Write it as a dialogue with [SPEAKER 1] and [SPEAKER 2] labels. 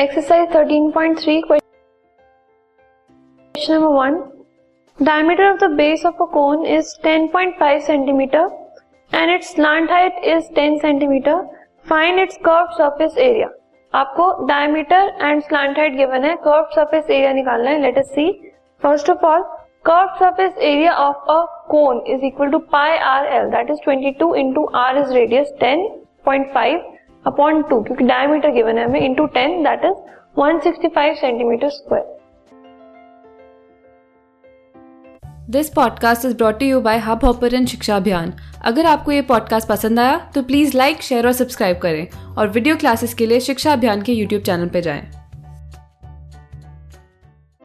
[SPEAKER 1] Exercise 13.3 question number one diameter of the base of a cone is 10.5 centimetre and its slant height is 10 centimetre find its curve surface area आपको diameter and slant height given है. Curve surface area निकालना है. Let see first of all curve surface area of a cone is equal to pi r l that is two into r is radius 10.5 upon two क्योंकि diameter given है हमें into ten that is 165 centimetre square
[SPEAKER 2] this podcast is brought you by Hubhopper Shiksha Abhiyan अगर आपको ये podcast पसंद आया तो please like share और सब्सक्राइब करें और वीडियो क्लासेस के लिए शिक्षा अभियान के यूट्यूब चैनल पर जाएँ।